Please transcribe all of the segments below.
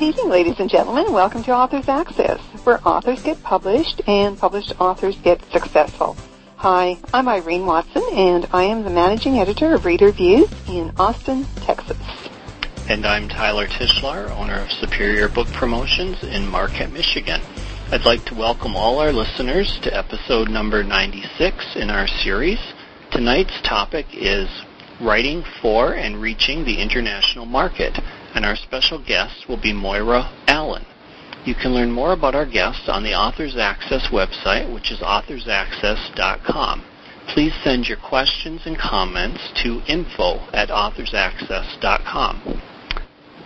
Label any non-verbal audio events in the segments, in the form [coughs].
Good evening, ladies and gentlemen. Welcome to Authors Access, where authors get published and published authors get successful. Hi, I'm Irene Watson, and I am the managing editor of Reader Views in Austin, Texas. And I'm Tyler Tichelaar, owner of Superior Book Promotions in Marquette, Michigan. I'd like to welcome all our listeners to episode number 96 in our series. Tonight's topic is writing for and reaching the international market, and our special guest will be Moira Allen. You can learn more about our guests on the Authors Access website, which is authorsaccess.com. Please send your questions and comments to info at authorsaccess.com.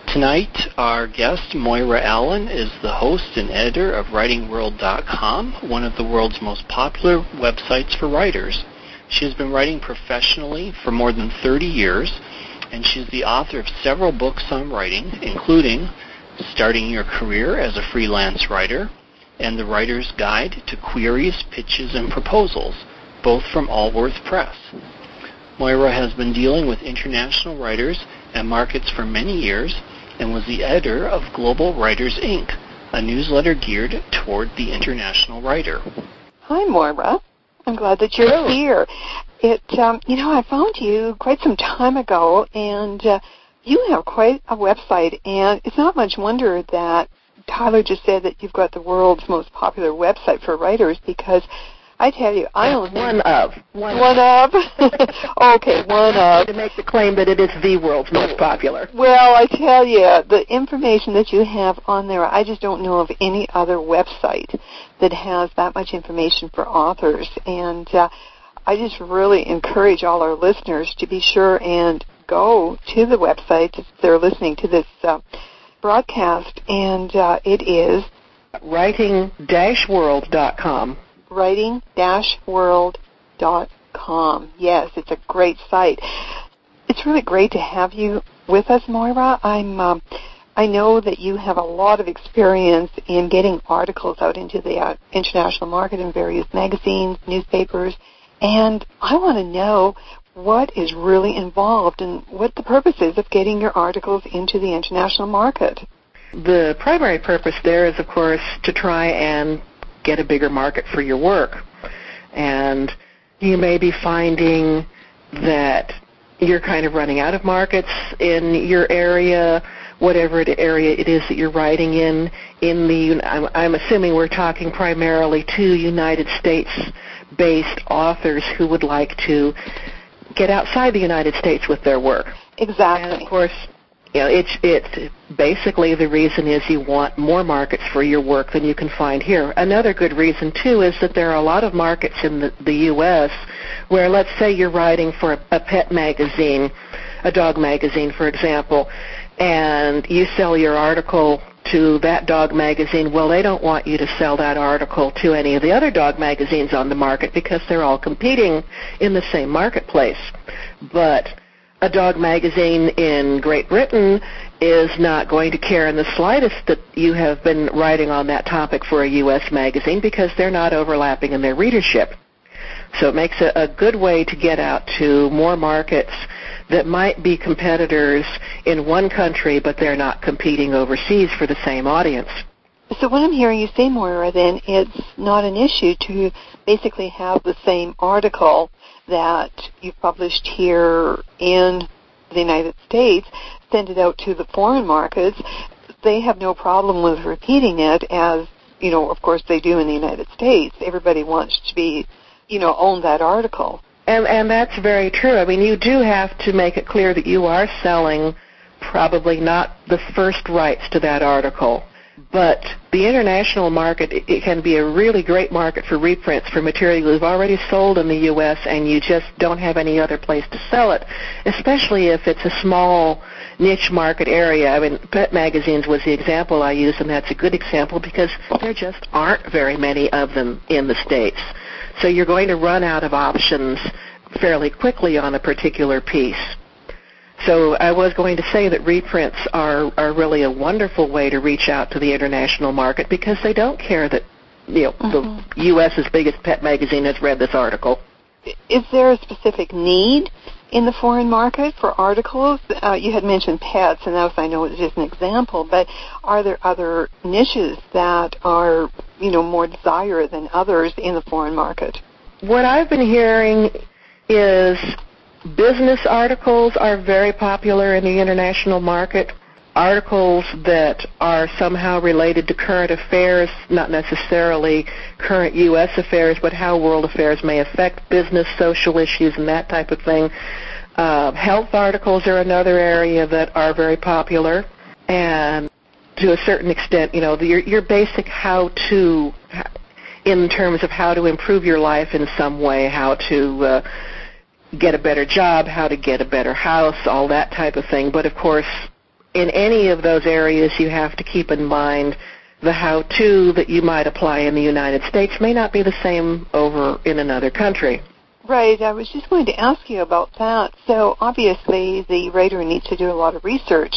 Tonight, our guest, Moira Allen, is the host and editor of WritingWorld.com, one of the world's most popular websites for writers. She has been writing professionally for more than 30 years, and she's the author of several books on writing, including Starting Your Career as a Freelance Writer and The Writer's Guide to Queries, Pitches, and Proposals, both from Allworth Press. Moira has been dealing with international writers and markets for many years and was the editor of Global Writers Inc., a newsletter geared toward the international writer. Hi, Moira. I'm glad that you're Hello. here. It, um, you know, I found you quite some time ago, and uh, you have quite a website, and it's not much wonder that Tyler just said that you've got the world's most popular website for writers because I tell you, I only one of one, one of. [laughs] okay, one of. to make the claim that it is the world's most popular. Well, I tell you, the information that you have on there, I just don't know of any other website that has that much information for authors. And uh, I just really encourage all our listeners to be sure and go to the website if they're listening to this uh, broadcast. And uh, it is Writing-world.com. writing-world.com. Yes, it's a great site. It's really great to have you with us, Moira. I'm. Um, I know that you have a lot of experience in getting articles out into the uh, international market in various magazines, newspapers, and I want to know what is really involved and what the purpose is of getting your articles into the international market. The primary purpose there is, of course, to try and get a bigger market for your work. And you may be finding that you're kind of running out of markets in your area, whatever the area it is that you're writing in. In the, I'm, I'm assuming we're talking primarily to United States-based authors who would like to get outside the United States with their work. And Exactly. of course, you know, it's it's basically the reason is you want more markets for your work than you can find here. Another good reason too is that there are a lot of markets in the, the U.S. where, let's say, you're writing for a, a pet magazine, a dog magazine, for example, and you sell your article to that dog magazine. Well, they don't want you to sell that article to any of the other dog magazines on the market because they're all competing in the same marketplace. But a dog magazine in Great Britain is not going to care in the slightest that you have been writing on that topic for a U.S. magazine because they're not overlapping in their readership. So it makes a, a good way to get out to more markets that might be competitors in one country, but they're not competing overseas for the same audience. So what I'm hearing you say, Moira, then it's not an issue to basically have the same article that you've published here in the United States, send it out to the foreign markets. They have no problem with repeating it as, you know, of course they do in the United States. Everybody wants to be, you know, own that article. And and that's very true. I mean, you do have to make it clear that you are selling probably not the first rights to that article, but the international market it, can be a really great market for reprints for material you've already sold in the US and you just don't have any other place to sell it, especially if it's a small niche market area. I mean, Pet Magazines was the example I used and that's a good example because there just aren't very many of them in the states. So you're going to run out of options fairly quickly on a particular piece. So I was going to say that reprints are, are really a wonderful way to reach out to the international market because they don't care that you know Mhm. the U.S.'s biggest pet magazine has read this article. Is there a specific need in the foreign market for articles? Uh, you had mentioned pets, and that was, I know, just an example. But are there other niches that are, you know, more desired than others in the foreign market? What I've been hearing is business articles are very popular in the international market articles that are somehow related to current affairs, not necessarily current U.S. affairs, but how world affairs may affect business, social issues, and that type of thing. Uh, health articles are another area that are very popular, and to a certain extent, you know, your, your basic how-to in terms of how to improve your life in some way, how to uh, get a better job, how to get a better house, all that type of thing. But of course, in any of those areas, you have to keep in mind the how-to that you might apply in the United States may not be the same over in another country. Right. I was just going to ask you about that. So obviously, the writer needs to do a lot of research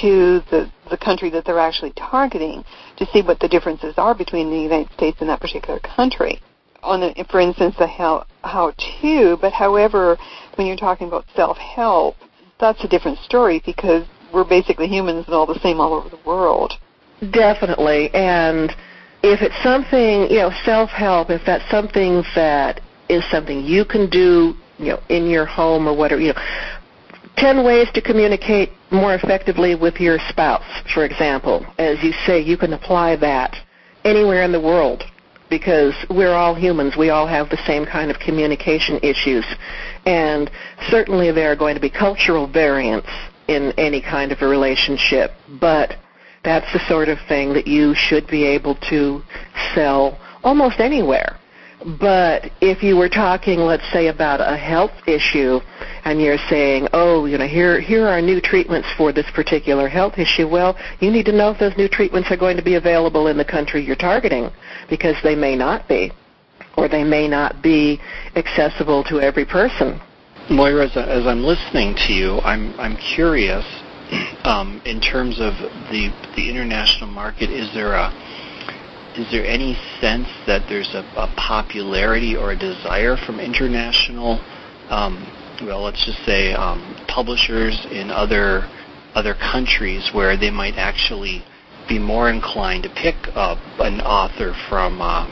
to the the country that they're actually targeting to see what the differences are between the United States and that particular country. On, the, for instance, the how how to. But however, when you're talking about self help, that's a different story because we're basically humans and all the same all over the world. Definitely. And if it's something, you know, self-help, if that's something that is something you can do, you know, in your home or whatever, you know, 10 ways to communicate more effectively with your spouse, for example. As you say, you can apply that anywhere in the world because we're all humans. We all have the same kind of communication issues. And certainly there are going to be cultural variants in any kind of a relationship, but that's the sort of thing that you should be able to sell almost anywhere. But if you were talking, let's say, about a health issue, and you're saying, oh, you know, here here are new treatments for this particular health issue, well, you need to know if those new treatments are going to be available in the country you're targeting, because they may not be, or they may not be accessible to every person. Moira, as, as I'm listening to you, I'm I'm curious. [clears throat] Um, in terms of the the international market, is there a is there any sense that there's a, a popularity or a desire from international, um, well, let's just say um, publishers in other other countries where they might actually be more inclined to pick up an author from uh,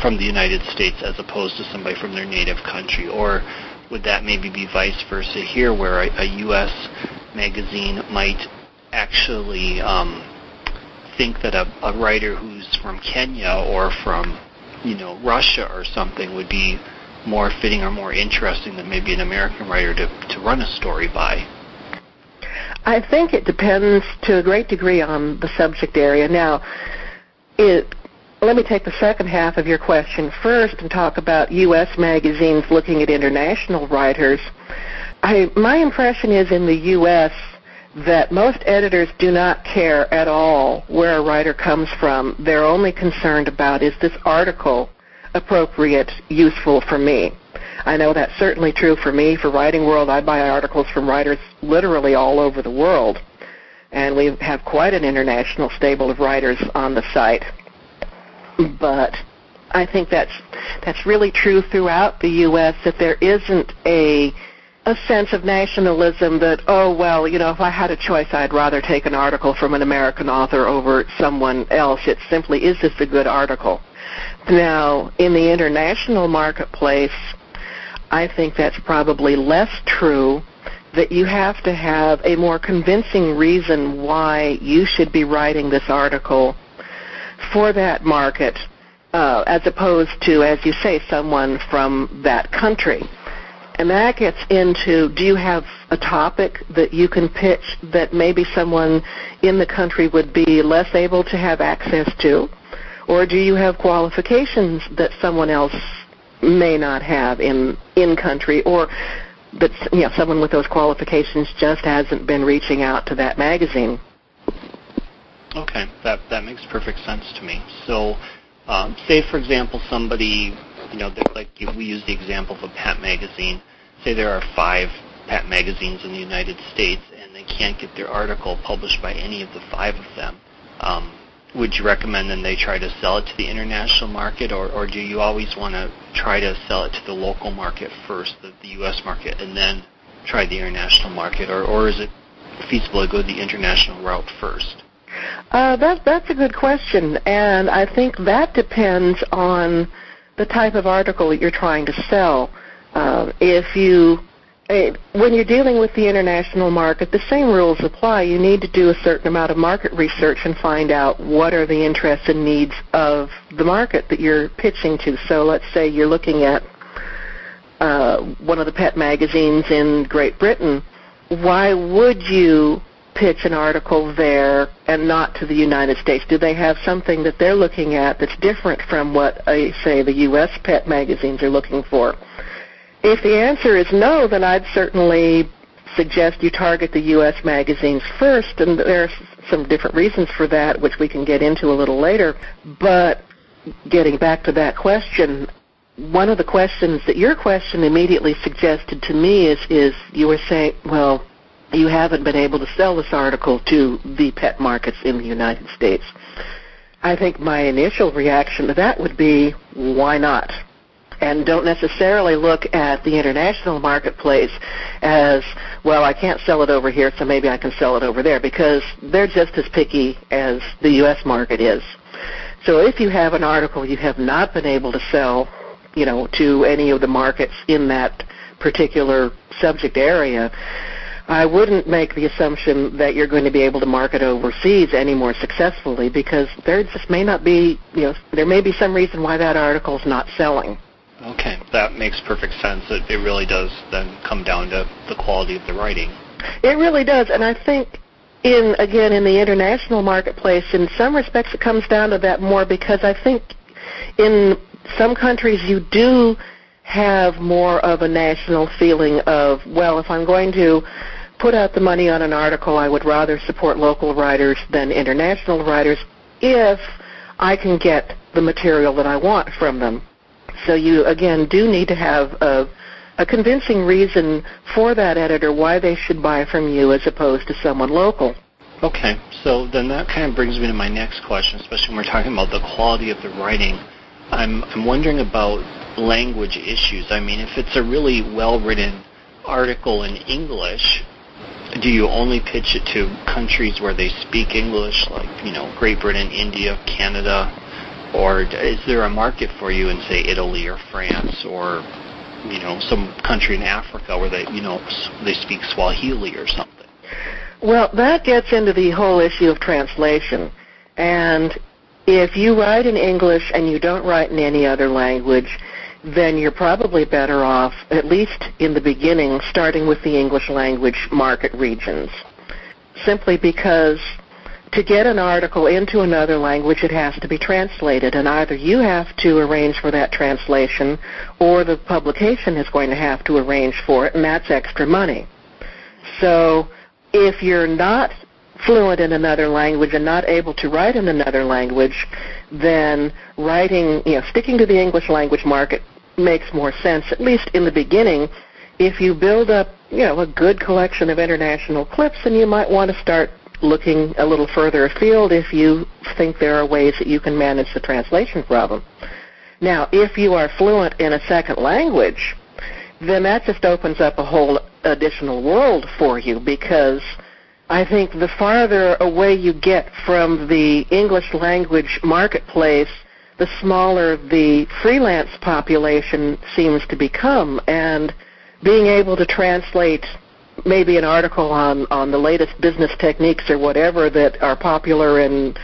from the United States as opposed to somebody from their native country, or would that maybe be vice versa here, where a, a U.S. magazine might actually um, think that a, a writer who's from Kenya or from, you know, Russia or something would be more fitting or more interesting than maybe an American writer to, to run a story by? I think it depends to a great degree on the subject area. Now, it let me take the second half of your question first and talk about U.S. magazines looking at international writers. I, my impression is in the U.S. that most editors do not care at all where a writer comes from. They're only concerned about is this article appropriate, useful for me. I know that's certainly true for me. For Writing World, I buy articles from writers literally all over the world. And we have quite an international stable of writers on the site but I think that's that's really true throughout the U.S. That there isn't a a sense of nationalism that oh well you know if I had a choice I'd rather take an article from an American author over someone else. It simply is this a good article. Now in the international marketplace, I think that's probably less true. That you have to have a more convincing reason why you should be writing this article for that market uh, as opposed to, as you say, someone from that country. And that gets into do you have a topic that you can pitch that maybe someone in the country would be less able to have access to? Or do you have qualifications that someone else may not have in in country or that you know someone with those qualifications just hasn't been reaching out to that magazine? Okay, that that makes perfect sense to me. So, um, say for example, somebody, you know, like we use the example of a pet magazine. Say there are five pet magazines in the United States, and they can't get their article published by any of the five of them. Um, would you recommend then they try to sell it to the international market, or, or do you always want to try to sell it to the local market first, the, the U.S. market, and then try the international market, or, or is it feasible to go the international route first? Uh, that, that's a good question, and I think that depends on the type of article that you're trying to sell. Uh, if you when you're dealing with the international market, the same rules apply. You need to do a certain amount of market research and find out what are the interests and needs of the market that you're pitching to. So let's say you're looking at uh, one of the pet magazines in Great Britain. Why would you pitch an article there and not to the United States? Do they have something that they're looking at that's different from what, uh, say, the U.S. pet magazines are looking for? If the answer is no, then I'd certainly suggest you target the U.S. magazines first, and there are some different reasons for that, which we can get into a little later. But getting back to that question, one of the questions that your question immediately suggested to me is, is you were saying, well, you haven't been able to sell this article to the pet markets in the United States. I think my initial reaction to that would be, why not? and don't necessarily look at the international marketplace as, well, I can't sell it over here, so maybe I can sell it over there, because they're just as picky as the U.S. market is. So if you have an article you have not been able to sell, you know, to any of the markets in that particular subject area, I wouldn't make the assumption that you're going to be able to market overseas any more successfully because there just may not be, you know, there may be some reason why that article is not selling. Okay, that makes perfect sense. It, it really does then come down to the quality of the writing. It really does, and I think in again in the international marketplace, in some respects, it comes down to that more because I think in some countries you do have more of a national feeling of well, if I'm going to put out the money on an article, I would rather support local writers than international writers if I can get the material that I want from them. So you again do need to have a a convincing reason for that editor why they should buy from you as opposed to someone local. Okay, so then that kind of brings me to my next question, especially when we're talking about the quality of the writing. I'm I'm wondering about language issues. I mean, if it's a really well-written article in English, do you only pitch it to countries where they speak English, like you know Great Britain, India, Canada, or is there a market for you in say Italy or France or you know some country in Africa where they you know they speak Swahili or something? Well, that gets into the whole issue of translation. And if you write in English and you don't write in any other language, then you're probably better off, at least in the beginning, starting with the English language market regions. Simply because to get an article into another language, it has to be translated, and either you have to arrange for that translation or the publication is going to have to arrange for it, and that's extra money. So if you're not fluent in another language and not able to write in another language, then writing, you know, sticking to the English language market makes more sense, at least in the beginning. If you build up, you know, a good collection of international clips, then you might want to start looking a little further afield if you think there are ways that you can manage the translation problem. Now, if you are fluent in a second language, then that just opens up a whole additional world for you because I think the farther away you get from the English language marketplace, the smaller the freelance population seems to become. And being able to translate maybe an article on on the latest business techniques or whatever that are popular in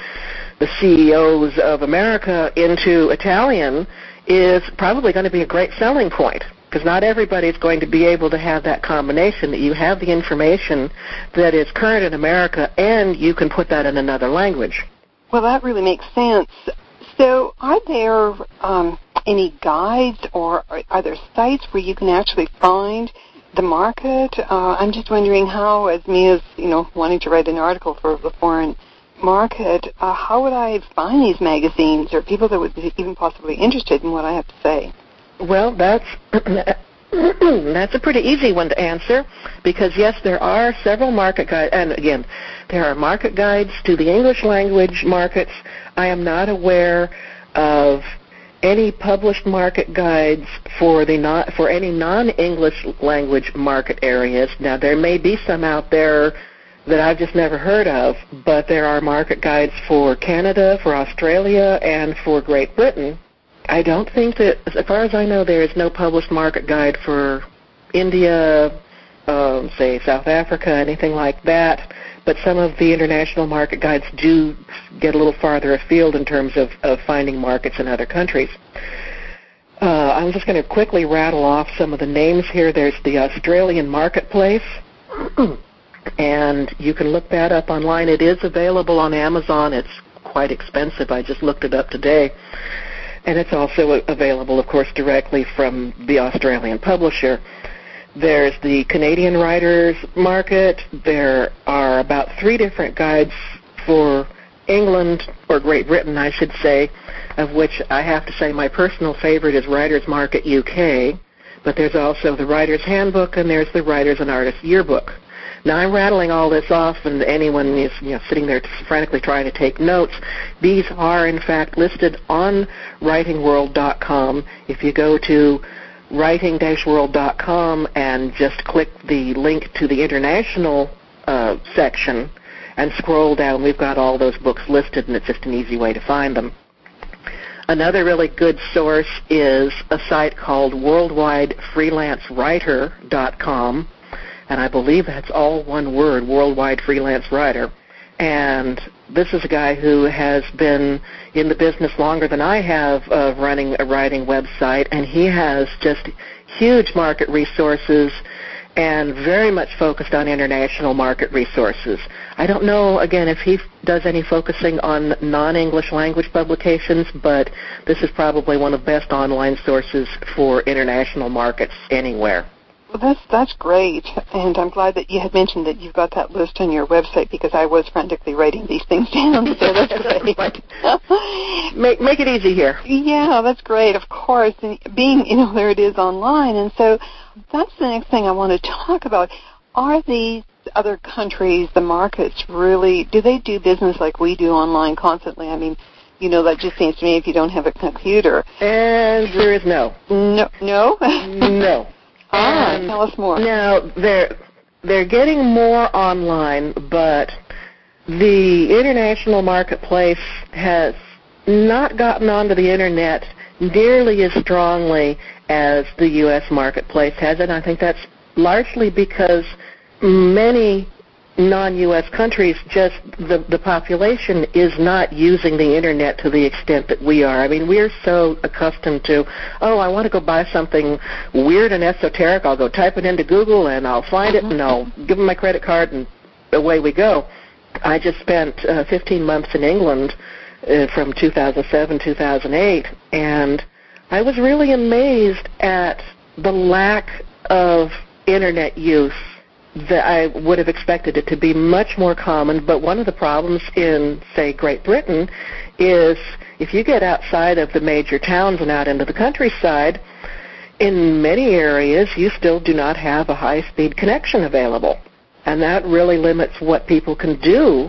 the CEOs of America into Italian is probably going to be a great selling point because not everybody is going to be able to have that combination that you have the information that is current in America and you can put that in another language. Well, that really makes sense. So, are there um, any guides or are there sites where you can actually find the market. Uh, I'm just wondering how, as me as you know, wanting to write an article for the foreign market, uh, how would I find these magazines or people that would be even possibly interested in what I have to say? Well, that's [coughs] that's a pretty easy one to answer because yes, there are several market guides, and again, there are market guides to the English language markets. I am not aware of any published market guides for the not for any non-English language market areas. Now there may be some out there that I've just never heard of, but there are market guides for Canada, for Australia, and for Great Britain. I don't think that, as far as I know, there is no published market guide for India, um, say South Africa, anything like that. But some of the international market guides do get a little farther afield in terms of, of finding markets in other countries. Uh, I'm just going to quickly rattle off some of the names here. There's the Australian Marketplace. [clears throat] and you can look that up online. It is available on Amazon. It's quite expensive. I just looked it up today. And it's also available, of course, directly from the Australian publisher. There's the Canadian writers market. There are about three different guides for England, or Great Britain, I should say, of which I have to say my personal favorite is Writers Market UK. But there's also the Writer's Handbook and there's the Writers and Artists Yearbook. Now I'm rattling all this off, and anyone is you know sitting there frantically trying to take notes. These are in fact listed on WritingWorld.com. If you go to writing-world.com and just click the link to the international uh, section and scroll down, we've got all those books listed, and it's just an easy way to find them. Another really good source is a site called worldwidefreelancewriter.com and I believe that's all one word, worldwide freelance writer. And this is a guy who has been in the business longer than I have of running a writing website, and he has just huge market resources and very much focused on international market resources. I don't know, again, if he does any focusing on non-English language publications, but this is probably one of the best online sources for international markets anywhere. Well, that's that's great, and I'm glad that you had mentioned that you've got that list on your website because I was frantically writing these things [laughs] down. So [laughs] that's great. make make it easy here. Yeah, that's great. Of course, and being you know there it is online, and so that's the next thing I want to talk about. Are these other countries, the markets, really do they do business like we do online constantly? I mean, you know, that just seems to me if you don't have a computer. And there is no. No. No. no. Ah, um, tell us more. Now they're they're getting more online, but the international marketplace has not gotten onto the internet nearly as strongly as the U.S. marketplace has, and I think that's largely because many non-U.S. countries, just the, the population is not using the internet to the extent that we are. I mean, we're so accustomed to, oh, I want to go buy something weird and esoteric. I'll go type it into Google and I'll find it and I'll give them my credit card and away we go. I just spent uh, 15 months in England uh, from 2007 2008 and I was really amazed at the lack of internet use that I would have expected it to be much more common, but one of the problems in, say, Great Britain is if you get outside of the major towns and out into the countryside, in many areas you still do not have a high-speed connection available. And that really limits what people can do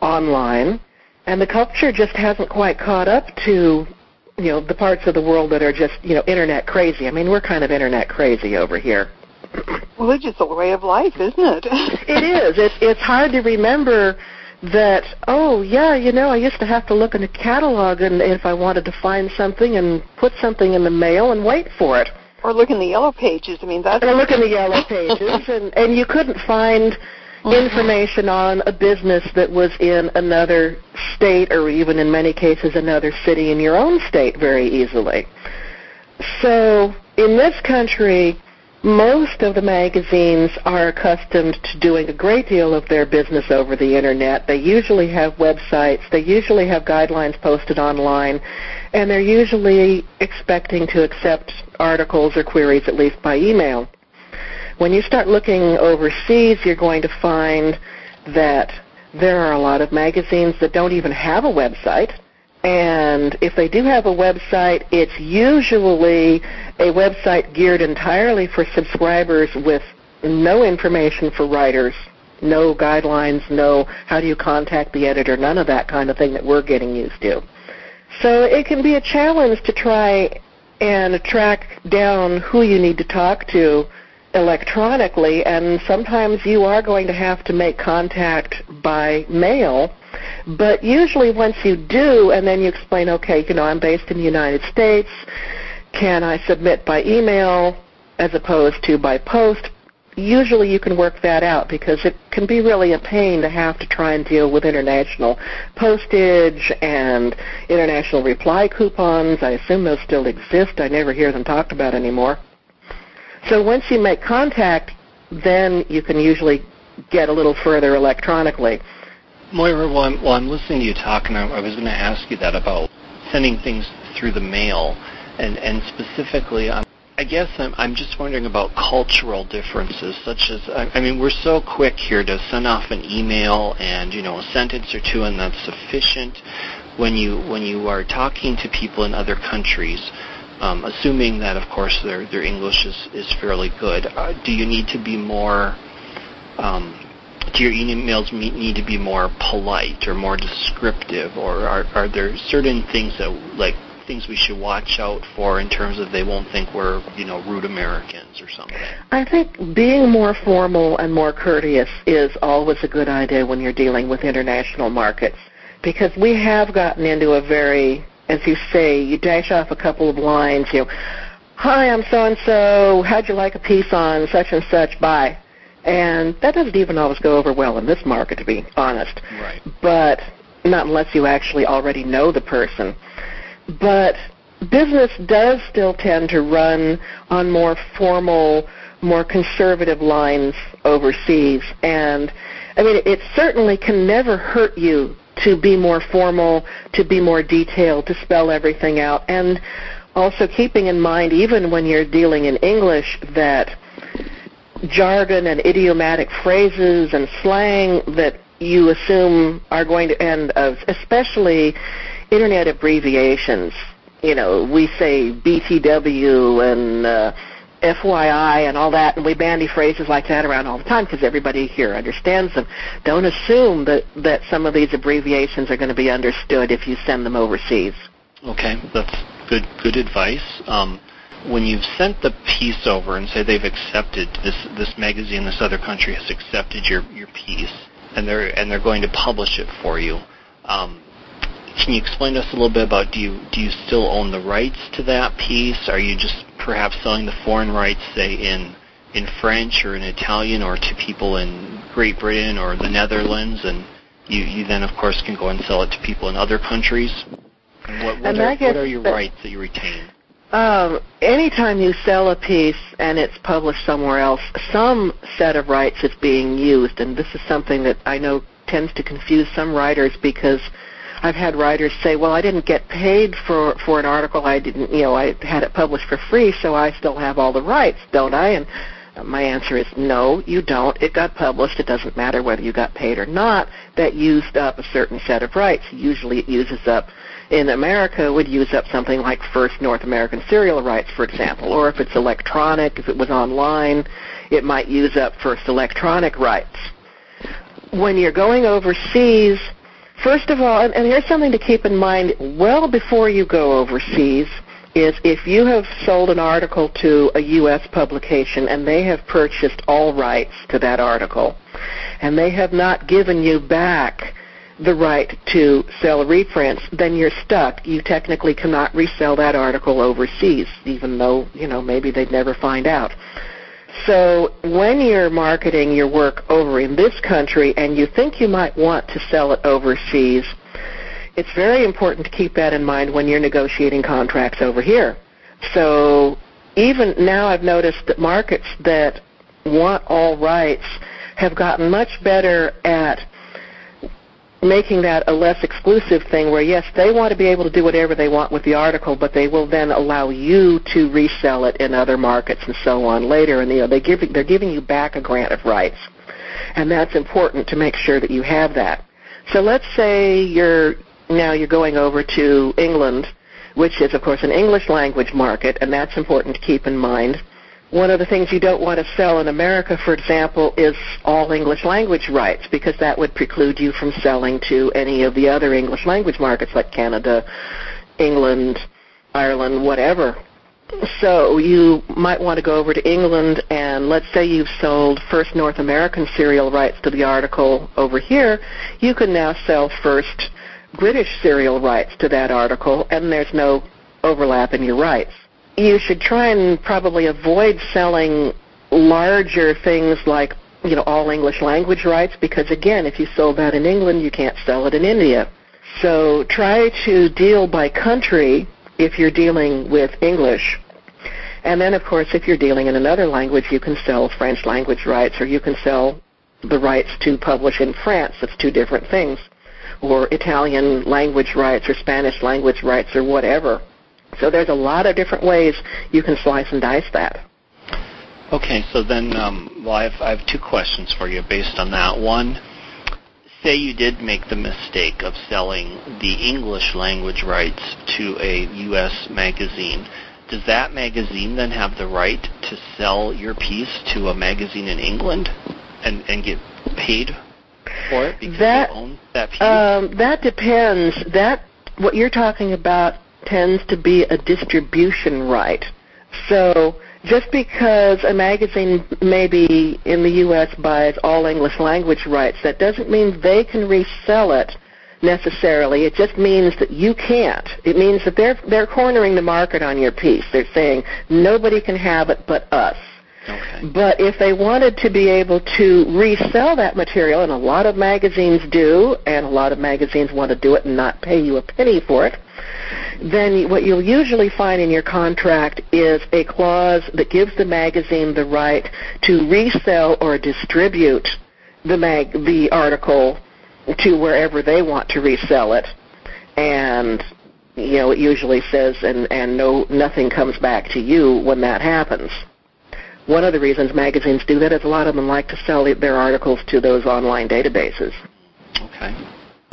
online. And the culture just hasn't quite caught up to, you know, the parts of the world that are just, you know, internet crazy. I mean, we're kind of internet crazy over here. Well, it's just a way of life, isn't it? [laughs] it is. It's it's hard to remember that. Oh, yeah, you know, I used to have to look in a catalog and if I wanted to find something and put something in the mail and wait for it. Or look in the yellow pages. I mean, that's. Or look in the yellow pages, and and you couldn't find mm-hmm. information on a business that was in another state or even in many cases another city in your own state very easily. So in this country, most of the magazines are accustomed to doing a great deal of their business over the internet. They usually have websites, they usually have guidelines posted online, and they're usually expecting to accept articles or queries at least by email. When you start looking overseas, you're going to find that there are a lot of magazines that don't even have a website and if they do have a website, it's usually a website geared entirely for subscribers with no information for writers, no guidelines, no how do you contact the editor, none of that kind of thing that we're getting used to. So it can be a challenge to try and track down who you need to talk to electronically, and sometimes you are going to have to make contact by mail. But usually, once you do, and then you explain, okay, you know, I'm based in the United States, can I submit by email as opposed to by post? Usually, you can work that out because it can be really a pain to have to try and deal with international postage and international reply coupons. I assume those still exist. I never hear them talked about anymore. So once you make contact, then you can usually get a little further electronically. Moira, while I'm, while I'm listening to you talk, and I, I was going to ask you that about sending things through the mail, and, and specifically, I'm, I guess I'm, I'm just wondering about cultural differences, such as, I, I mean, we're so quick here to send off an email and, you know, a sentence or two, and that's sufficient. When you, when you are talking to people in other countries, um, assuming that, of course, their their English is is fairly good. Uh, do you need to be more? Um, do your emails need to be more polite or more descriptive, or are are there certain things that like things we should watch out for in terms of they won't think we're you know rude Americans or something? I think being more formal and more courteous is always a good idea when you're dealing with international markets because we have gotten into a very as you say, you dash off a couple of lines, you know, hi, I'm so and so, how'd you like a piece on such and such, bye. And that doesn't even always go over well in this market, to be honest. Right. But not unless you actually already know the person. But business does still tend to run on more formal, more conservative lines overseas. And I mean, it certainly can never hurt you to be more formal, to be more detailed, to spell everything out. And also keeping in mind, even when you're dealing in English, that jargon and idiomatic phrases and slang that you assume are going to end of, especially internet abbreviations. You know, we say BTW and uh, FYI and all that, and we bandy phrases like that around all the time because everybody here understands them. Don't assume that that some of these abbreviations are going to be understood if you send them overseas. Okay, that's good. Good advice. Um, when you've sent the piece over and say they've accepted this this magazine, this other country has accepted your your piece, and they're and they're going to publish it for you. Um, can you explain to us a little bit about do you do you still own the rights to that piece? Are you just perhaps selling the foreign rights, say in in French or in Italian, or to people in Great Britain or the Netherlands, and you you then of course can go and sell it to people in other countries? What, what, are, what are your rights that you retain? Um, anytime you sell a piece and it's published somewhere else, some set of rights is being used, and this is something that I know tends to confuse some writers because I've had writers say, "Well, I didn't get paid for for an article. I didn't, you know, I had it published for free, so I still have all the rights, don't I?" And my answer is no, you don't. It got published. It doesn't matter whether you got paid or not. That used up a certain set of rights. Usually it uses up, in America, would use up something like first North American serial rights, for example. Or if it's electronic, if it was online, it might use up first electronic rights. When you're going overseas, First of all, and, and here's something to keep in mind well before you go overseas, is if you have sold an article to a U.S. publication and they have purchased all rights to that article, and they have not given you back the right to sell reprints, then you're stuck. You technically cannot resell that article overseas, even though, you know, maybe they'd never find out. So when you're marketing your work over in this country and you think you might want to sell it overseas, it's very important to keep that in mind when you're negotiating contracts over here. So even now I've noticed that markets that want all rights have gotten much better at making that a less exclusive thing where yes they want to be able to do whatever they want with the article but they will then allow you to resell it in other markets and so on later. And you know they give they're giving you back a grant of rights. And that's important to make sure that you have that. So let's say you're now you're going over to England which is of course an English language market and that's important to keep in mind one of the things you don't want to sell in America, for example, is all English language rights because that would preclude you from selling to any of the other English language markets like Canada, England, Ireland, whatever. So you might want to go over to England and let's say you've sold first North American serial rights to the article over here, you can now sell first British serial rights to that article and there's no overlap in your rights. You should try and probably avoid selling larger things like, you know, all English language rights because again, if you sold that in England, you can't sell it in India. So try to deal by country if you're dealing with English. And then, of course, if you're dealing in another language, you can sell French language rights or you can sell the rights to publish in France. That's two different things. Or Italian language rights or Spanish language rights or whatever. So there's a lot of different ways you can slice and dice that. Okay, so then, um, well, I have, I have two questions for you based on that. One, say you did make the mistake of selling the English language rights to a U.S. magazine, does that magazine then have the right to sell your piece to a magazine in England and, and get paid for it because that, they own that piece? Um, that depends. That what you're talking about tends to be a distribution right. So just because a magazine maybe in the U.S. buys all English language rights, that doesn't mean they can resell it necessarily. It just means that you can't. It means that they're they're cornering the market on your piece. They're saying nobody can have it but us. But if they wanted to be able to resell that material, and a lot of magazines do, and a lot of magazines want to do it and not pay you a penny for it, then what you'll usually find in your contract is a clause that gives the magazine the right to resell or distribute the mag the article to wherever they want to resell it. And you know it usually says and and no nothing comes back to you when that happens one of the reasons magazines do that is a lot of them like to sell their articles to those online databases Okay.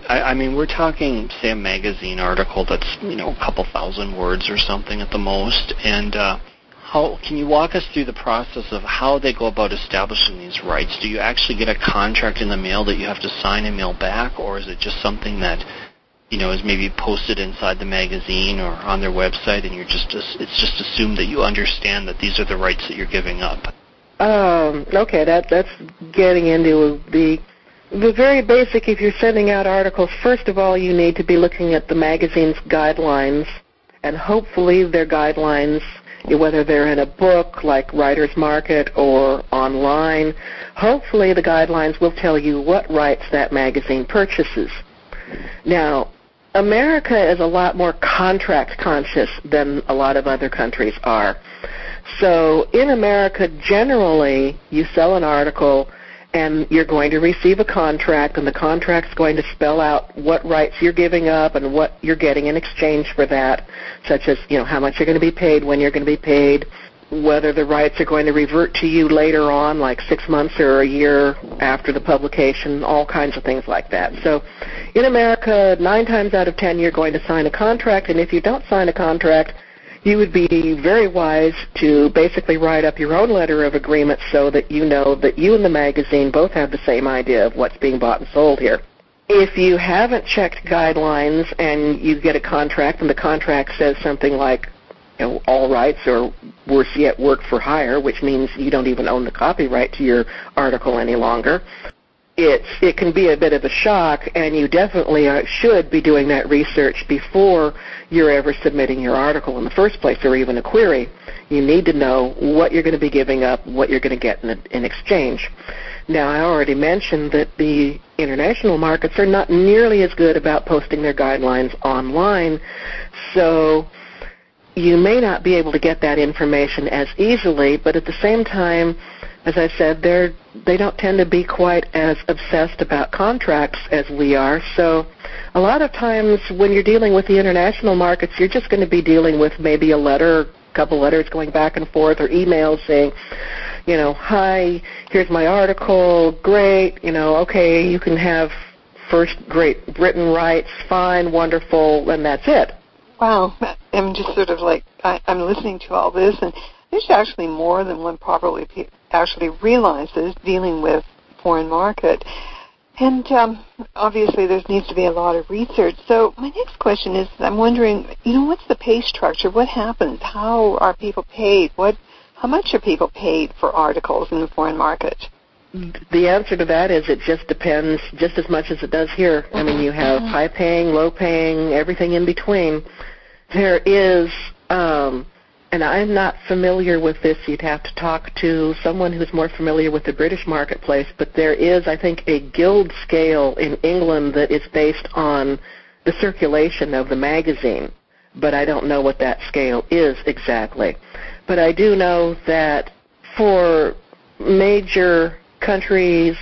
I, I mean, we're talking, say, a magazine article that's you know a couple thousand words or something at the most, and uh, how can you walk us through the process of how they go about establishing these rights? Do you actually get a contract in the mail that you have to sign and mail back, or is it just something that you know is maybe posted inside the magazine or on their website, and you're just it's just assumed that you understand that these are the rights that you're giving up? Um, okay, that that's getting into the the very basic. If you're sending out articles, first of all, you need to be looking at the magazine's guidelines, and hopefully their guidelines, whether they're in a book like Writer's Market or online, hopefully the guidelines will tell you what rights that magazine purchases. Now, America is a lot more contract conscious than a lot of other countries are. So in America, generally, you sell an article and you're going to receive a contract and the contract's going to spell out what rights you're giving up and what you're getting in exchange for that, such as, you know, how much you're going to be paid, when you're going to be paid, whether the rights are going to revert to you later on, like six months or a year after the publication, all kinds of things like that. So in America, nine times out of ten, you're going to sign a contract, and if you don't sign a contract, you would be very wise to basically write up your own letter of agreement so that you know that you and the magazine both have the same idea of what's being bought and sold here. If you haven't checked guidelines and you get a contract and the contract says something like, you know, all rights or worse yet, work for hire, which means you don't even own the copyright to your article any longer, it's it can be a bit of a shock, and you definitely uh, should be doing that research before you're ever submitting your article in the first place, or even a query. You need to know what you're going to be giving up, what you're going to get in, in exchange. Now, I already mentioned that the international markets are not nearly as good about posting their guidelines online, so you may not be able to get that information as easily, but at the same time, as I said, they're they don't tend to be quite as obsessed about contracts as we are. So a lot of times when you're dealing with the international markets, you're just going to be dealing with maybe a letter, a couple letters going back and forth, or emails saying, you know, hi, here's my article, great, you know, okay, you can have first Great Britain rights, fine, wonderful, and that's it. Wow, I'm just sort of like I, I'm listening to all this, and there's actually more than one probably actually realizes dealing with foreign market. And um, obviously, there needs to be a lot of research. So my next question is, I'm wondering, you know, what's the pay structure? What happens? How are people paid? What, how much are people paid for articles in the foreign market? The answer to that is it just depends, just as much as it does here. I mean, you have Mhm. high paying, low paying, everything in between. There is um, and I'm not familiar with this. You'd have to talk to someone who's more familiar with the British marketplace, but there is, I think, a guild scale in England that is based on the circulation of the magazine, but I don't know what that scale is exactly. But I do know that for major countries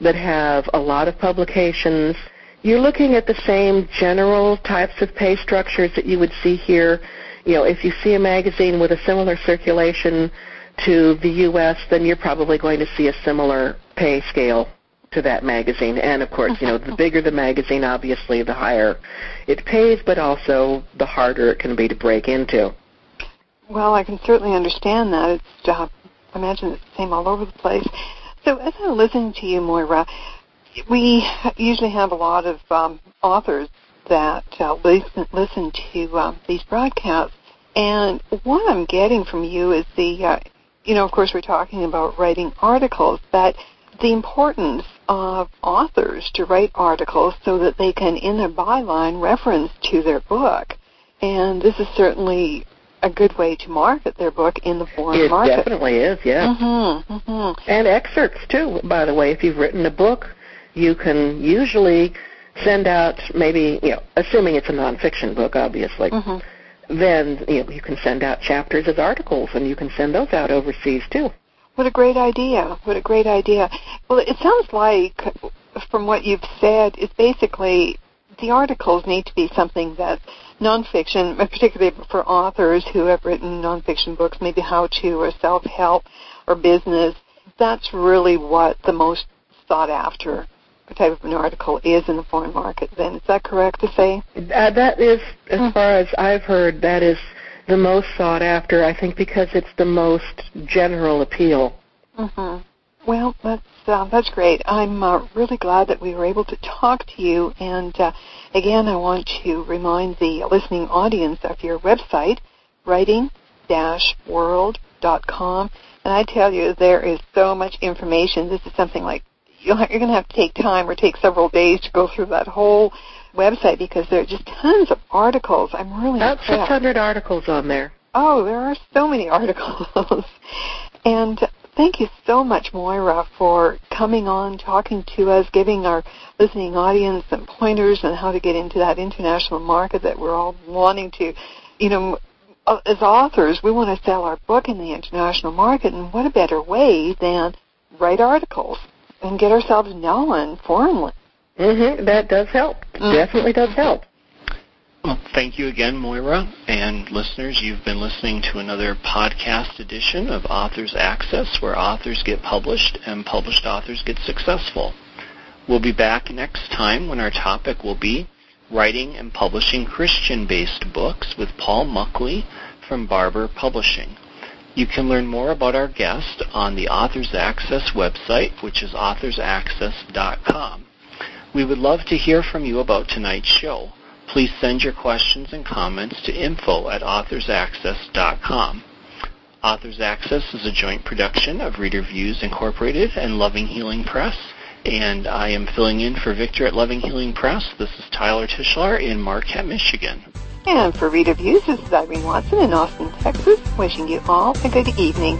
that have a lot of publications, you're looking at the same general types of pay structures that you would see here you know, if you see a magazine with a similar circulation to the U.S., then you're probably going to see a similar pay scale to that magazine. And of course, you know, the bigger the magazine, obviously, the higher it pays, but also the harder it can be to break into. Well, I can certainly understand that. It's, uh, I imagine it's the same all over the place. So as I'm listening to you, Moira, we usually have a lot of um, authors that uh, listen, listen to um, these broadcasts. And what I'm getting from you is the, uh, you know, of course, we're talking about writing articles, but the importance of authors to write articles so that they can, in their byline, reference to their book. And this is certainly a good way to market their book in the foreign it market. It definitely is, yeah. Mm-hmm, mm-hmm. And excerpts too, by the way. If you've written a book, you can usually send out maybe, you know, assuming it's a nonfiction book, obviously, Mm-hmm. then you know you can send out chapters as articles, and you can send those out overseas too. What a great idea. What a great idea. Well, it sounds like, from what you've said, it's basically the articles need to be something that nonfiction, particularly for authors who have written nonfiction books, maybe how to or self-help or business. That's really what the most sought after type of an article is in the foreign market then. Is that correct to say? Uh, that is, as Mm. far as I've heard, that is the most sought after. I think because it's the most general appeal. hmm Well, that's uh, that's great. I'm uh, really glad that we were able to talk to you. And uh, again, I want to remind the listening audience of your website, writing-world.com. And I tell you, there is so much information. This is something like you're going to have to take time or take several days to go through that whole website because there are just tons of articles. I'm really About impressed. 600 articles on there. Oh, there are so many [laughs] articles. and thank you so much, Moira, for coming on, talking to us, giving our listening audience some pointers on how to get into that international market that we're all wanting to, you know, uh, as authors, we want to sell our book in the international market, and what a better way than write articles and get ourselves known foreignly. hmm That does help. Mm. Definitely does help. Well, thank you again, Moira. And listeners, you've been listening to another podcast edition of Authors Access, where authors get published and published authors get successful. We'll be back next time when our topic will be Writing and Publishing Christian-Based Books with Paul Muckley from Barbour Publishing. You can learn more about our guest on the Authors Access website, which is authorsaccess.com. We would love to hear from you about tonight's show. Please send your questions and comments to info at authorsaccess.com. Authors Access is a joint production of Reader Views Incorporated and Loving Healing Press. And I am filling in for Victor at Loving Healing Press. This is Tyler Tichelaar in Marquette, Michigan. And for Reader Views, this is Irene Watson in Austin, Texas, wishing you all a good evening.